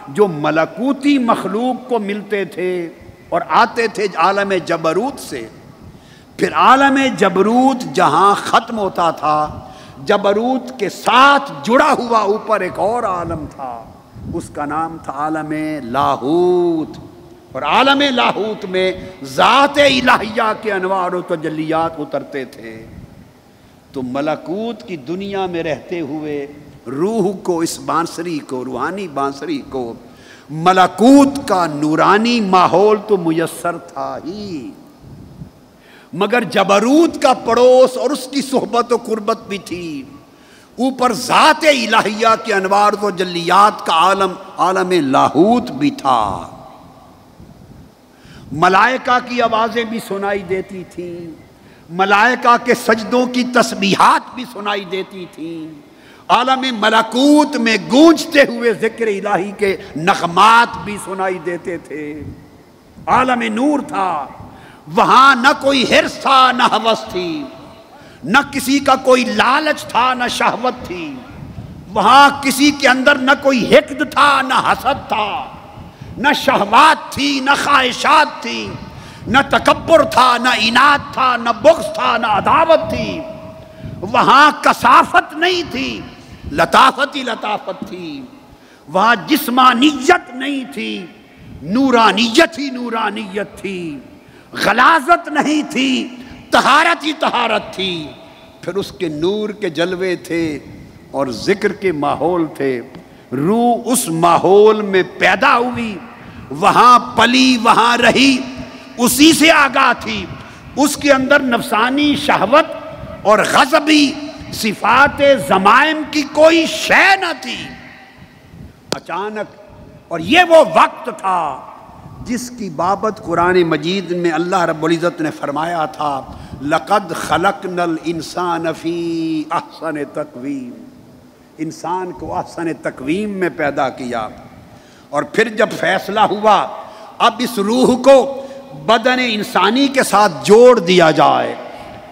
جو ملکوتی مخلوق کو ملتے تھے اور آتے تھے عالم جبروت سے۔ پھر عالم جبروت جہاں ختم ہوتا تھا، جبروت کے ساتھ جڑا ہوا اوپر ایک اور عالم تھا۔ اس کا نام تھا عالم لاہوت اور عالم لاہوت میں ذات الہیہ کے انوار و تجلیات اترتے تھے۔ تو ملکوت کی دنیا میں رہتے ہوئے روح کو اس بانسری کو، روحانی بانسری کو ملکوت کا نورانی ماحول تو میسر تھا ہی۔ مگر جبروت کا پڑوس اور اس کی صحبت و قربت بھی تھی۔ اوپر ذات الہیہ کے انوار و جلیات کا عالم عالم لاہوت بھی تھا۔ ملائکہ کی آوازیں بھی سنائی دیتی تھیں۔ ملائکہ کے سجدوں کی تسبیحات بھی سنائی دیتی تھیں۔ عالم ملکوت میں گونجتے ہوئے ذکر الہی کے نغمات بھی سنائی دیتے تھے۔ عالم نور تھا۔ وہاں نہ کوئی ہرس تھا نہ حوث تھی۔ نہ کسی کا کوئی لالچ تھا، نہ شہوت تھی۔ وہاں کسی کے اندر نہ کوئی حقد تھا، نہ حسد تھا۔ نہ شہوات تھی، نہ خواہشات تھی۔ نہ تکبر تھا، نہ انعد تھا، نہ بغض تھا، نہ عداوت تھی۔ وہاں کثافت نہیں تھی، لطافت ہی لطافت تھی۔ وہاں جسمانیت نہیں تھی، نورانیت ہی نورانیت تھی۔ غلازت نہیں تھی تہارت ہی تہارت تھی۔ پھر اس کے نور کے جلوے تھے اور ذکر کے ماحول تھے۔ روح اس ماحول میں پیدا ہوئی۔ وہاں پلی، وہاں رہی۔ اسی سے آگاہ تھی۔ اس کے اندر نفسانی شہوت اور غضبی صفات زمائم کی کوئی شے نہ تھی۔ اچانک اور یہ وہ وقت تھا جس کی بابت قرآن مجید میں اللہ رب العزت نے فرمایا تھا، لقد خلق نل انسان فی احسن تقویم۔ انسان کو احسن تقویم میں پیدا کیا۔ اور پھر جب فیصلہ ہوا، اب اس روح کو بدن انسانی کے ساتھ جوڑ دیا جائے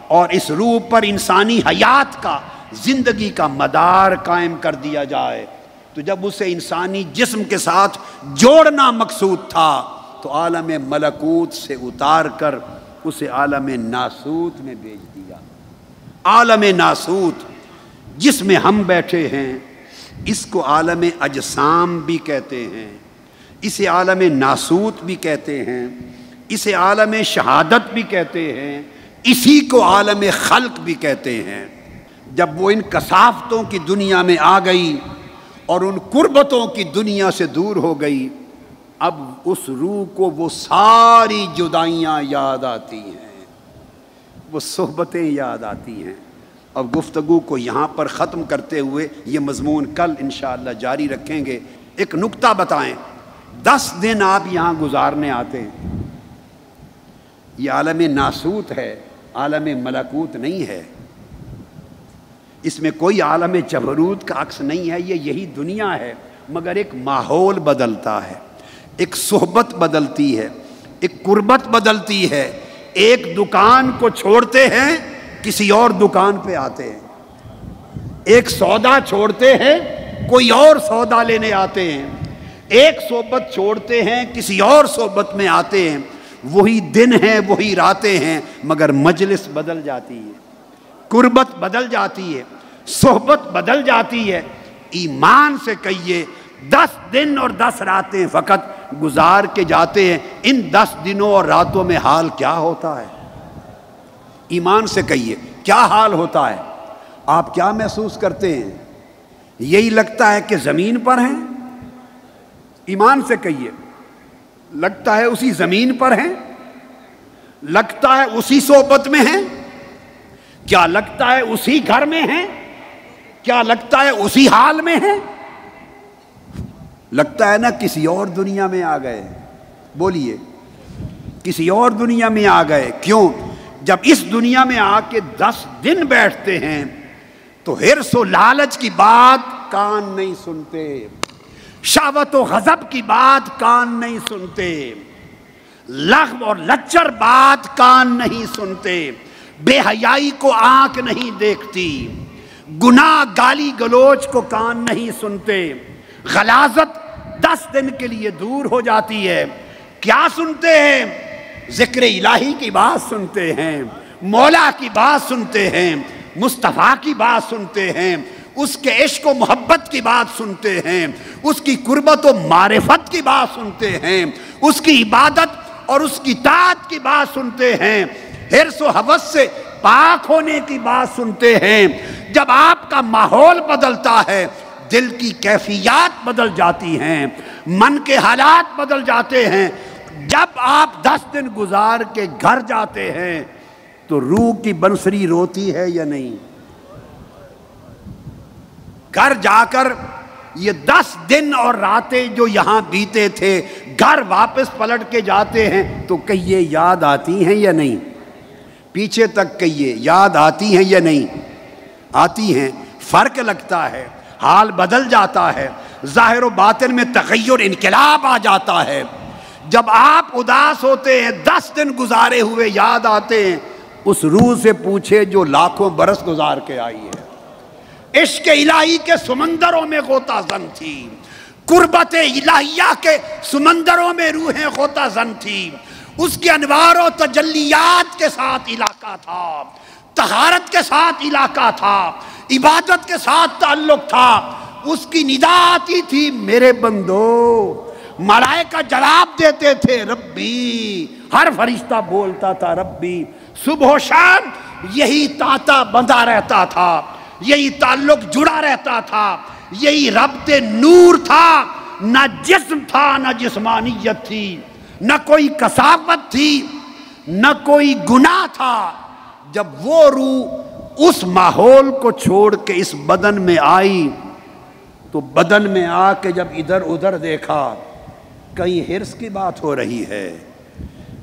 اور اس روح پر انسانی حیات کا، زندگی کا مدار قائم کر دیا جائے۔ تو جب اسے انسانی جسم کے ساتھ جوڑنا مقصود تھا تو عالم ملکوت سے اتار کر اسے عالم ناسوت میں بھیج دیا۔ عالم ناسوت، جس میں ہم بیٹھے ہیں، اس کو عالم اجسام بھی کہتے ہیں، اسے عالم ناسوت بھی کہتے ہیں، اسے عالم شہادت بھی کہتے ہیں، اسی کو عالم خلق بھی کہتے ہیں۔ جب وہ ان کثافتوں کی دنیا میں آ گئی اور ان قربتوں کی دنیا سے دور ہو گئی اب اس روح کو وہ ساری جدائیاں یاد آتی ہیں۔ وہ صحبتیں یاد آتی ہیں۔ اب گفتگو کو یہاں پر ختم کرتے ہوئے یہ مضمون کل انشاءاللہ جاری رکھیں گے۔ ایک نقطہ بتائیں۔ دس دن آپ یہاں گزارنے آتے ہیں۔ یہ عالم ناسوت ہے، عالم ملکوت نہیں ہے۔ اس میں کوئی عالم جبروت کا عکس نہیں ہے، یہ یہی دنیا ہے، مگر ایک ماحول بدلتا ہے۔ ایک صحبت بدلتی ہے، ایک قربت بدلتی ہے۔ ایک دکان کو چھوڑتے ہیں، کسی اور دکان پہ آتے ہیں۔ ایک سودا چھوڑتے ہیں، کوئی اور سودا لینے آتے ہیں۔ ایک صحبت چھوڑتے ہیں، کسی اور صحبت میں آتے ہیں۔ وہی دن ہیں، وہی راتیں ہیں، مگر مجلس بدل جاتی ہے۔ قربت بدل جاتی ہے، صحبت بدل جاتی ہے۔ ایمان سے کہیے، دس دن اور دس راتیں فقط گزار کے جاتے ہیں، ان دس دنوں اور راتوں میں حال کیا ہوتا ہے؟ ایمان سے کہیے، کیا حال ہوتا ہے؟ آپ کیا محسوس کرتے ہیں؟ یہی لگتا ہے کہ زمین پر ہیں؟ ایمان سے کہیے، لگتا ہے اسی زمین پر ہیں؟ لگتا ہے اسی صحبت میں ہیں؟ کیا لگتا ہے اسی گھر میں ہیں؟ کیا لگتا ہے اسی حال میں ہیں؟ لگتا ہے نا کسی اور دنیا میں آ گئے بولیے، کسی اور دنیا میں آ گئے کیوں؟ جب اس دنیا میں آ کے دس دن بیٹھتے ہیں تو ہرس و لالچ کی بات کان نہیں سنتے۔ شاوت و غضب کی بات کان نہیں سنتے۔ لغو اور لچر بات کان نہیں سنتے۔ بے حیائی کو آنکھ نہیں دیکھتی۔ گناہ گالی گلوچ کو کان نہیں سنتے۔ غلازت دس دن کے لیے دور ہو جاتی ہے۔ کیا سنتے ہیں؟ ذکر الہی کی بات سنتے ہیں، مولا کی بات سنتے ہیں، مصطفیٰ کی بات سنتے ہیں، اس کے عشق و محبت کی بات سنتے ہیں، اس کی قربت و معرفت کی بات سنتے ہیں، اس کی عبادت اور اس کی تعت کی بات سنتے ہیں۔ حرص و حوث سے پاک ہونے کی بات سنتے ہیں۔ جب آپ کا ماحول بدلتا ہے دل کی کیفیات بدل جاتی ہیں، من کے حالات بدل جاتے ہیں۔ جب آپ دس دن گزار کے گھر جاتے ہیں، تو روح کی بنسری روتی ہے یا نہیں؟ گھر جا کر یہ دس دن اور راتیں جو یہاں بیتے تھے، گھر واپس پلٹ کے جاتے ہیں، تو کہیے یاد آتی ہیں یا نہیں؟ پیچھے تک کہیے یاد آتی ہیں یا نہیں؟ آتی ہیں، فرق لگتا ہے۔ حال بدل جاتا ہے۔ ظاہر و باطن میں تغیر، انقلاب آ جاتا ہے۔ جب آپ اداس ہوتے ہیں، دس دن گزارے ہوئے، یاد آتے ہیں، اس روح سے پوچھے جو لاکھوں برس گزار کے آئی ہے۔ عشق الہی کے سمندروں میں غوطہ زن تھی۔ قربت الہیہ کے سمندروں میں روحیں غوطہ زن تھی۔ اس کے انوار و تجلیات کے ساتھ علاقہ تھا۔ تہارت کے ساتھ علاقہ تھا۔ عبادت کے ساتھ تعلق تھا، اس کی ندا آتی تھی میرے بندو۔ ملائکہ جواب دیتے تھے، ربی، ہر فرشتہ بولتا تھا، ربی، صبح و شام یہی تاتا بندہ رہتا تھا، یہی تعلق جڑا رہتا تھا، یہی ربط نور تھا۔ نہ جسم تھا، نہ جسمانیت تھی، نہ کوئی کسافت تھی، نہ کوئی گناہ تھا۔ جب وہ روح اس ماحول کو چھوڑ کے اس بدن میں آئی، تو بدن میں آ کے جب ادھر ادھر دیکھا، کہیں ہرس کی بات ہو رہی ہے،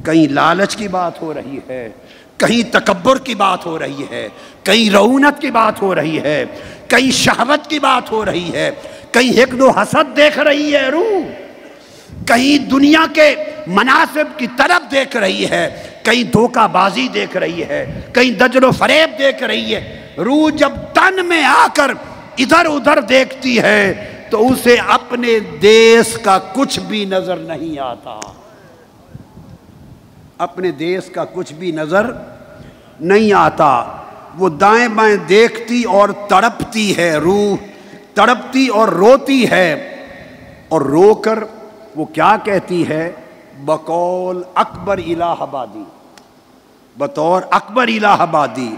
کہیں لالچ کی بات ہو رہی ہے، کہیں تکبر کی بات ہو رہی ہے، کہیں رونت کی بات ہو رہی ہے، کہیں شہوت کی بات ہو رہی ہے، کہیں ایک دو حسد دیکھ رہی ہے روح۔ کہیں دنیا کے مناسب کی طرف دیکھ رہی ہے، کہیں دھوکہ بازی دیکھ رہی ہے، کہیں دجل و فریب دیکھ رہی ہے۔ روح جب تن میں آ کر ادھر ادھر دیکھتی ہے، تو اسے اپنے دیس کا کچھ بھی نظر نہیں آتا۔ اپنے دیس کا کچھ بھی نظر نہیں آتا۔ وہ دائیں بائیں دیکھتی اور تڑپتی ہے، روح تڑپتی اور روتی ہے۔ اور رو کر وہ کیا کہتی ہے؟ بقول اکبر الہ آبادی۔ بطور اکبر الہ آبادی۔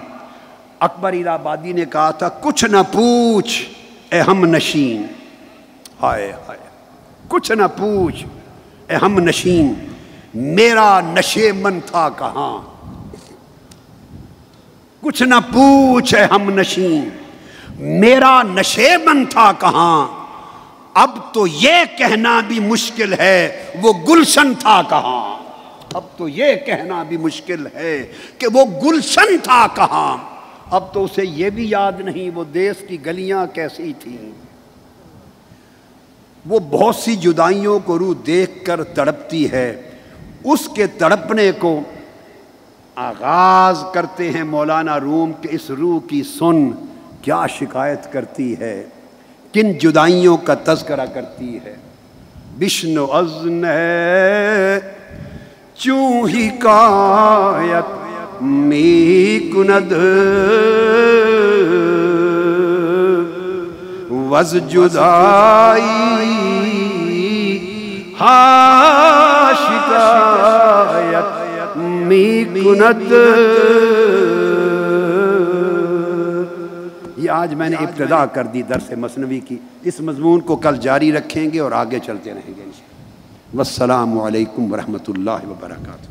اکبر الہ آبادی نے کہا تھا، کچھ نہ پوچھ اے ہم نشین۔ ہائے ہائے۔ کچھ نہ پوچھ اے ہم نشین۔ میرا نشے من تھا کہاں؟ کچھ نہ پوچھ اے ہم نشین۔ میرا نشے من تھا کہاں؟ اب تو یہ کہنا بھی مشکل ہے، وہ گلشن تھا کہاں؟ اب تو یہ کہنا بھی مشکل ہے کہ وہ گلشن تھا کہاں؟ اب تو اسے یہ بھی یاد نہیں وہ دیس کی گلیاں کیسی تھیں۔ وہ بہت سی جدائیوں کو روح دیکھ کر تڑپتی ہے۔ اس کے تڑپنے کو آغاز کرتے ہیں مولانا روم کے اس روح کی سن کیا شکایت کرتی ہے۔ کن جدائیوں کا تذکرہ کرتی ہے۔ بشنو ازن ہے۔ چوں ہی کایت می کند وز جدائی ہا شکایت می کند یہ آج میں نے ابتدا کر دی درس مصنوعی کی۔ اس مضمون کو کل جاری رکھیں گے اور آگے چلتے رہیں گے السلام والسلام علیکم ورحمۃ اللہ وبرکاتہ۔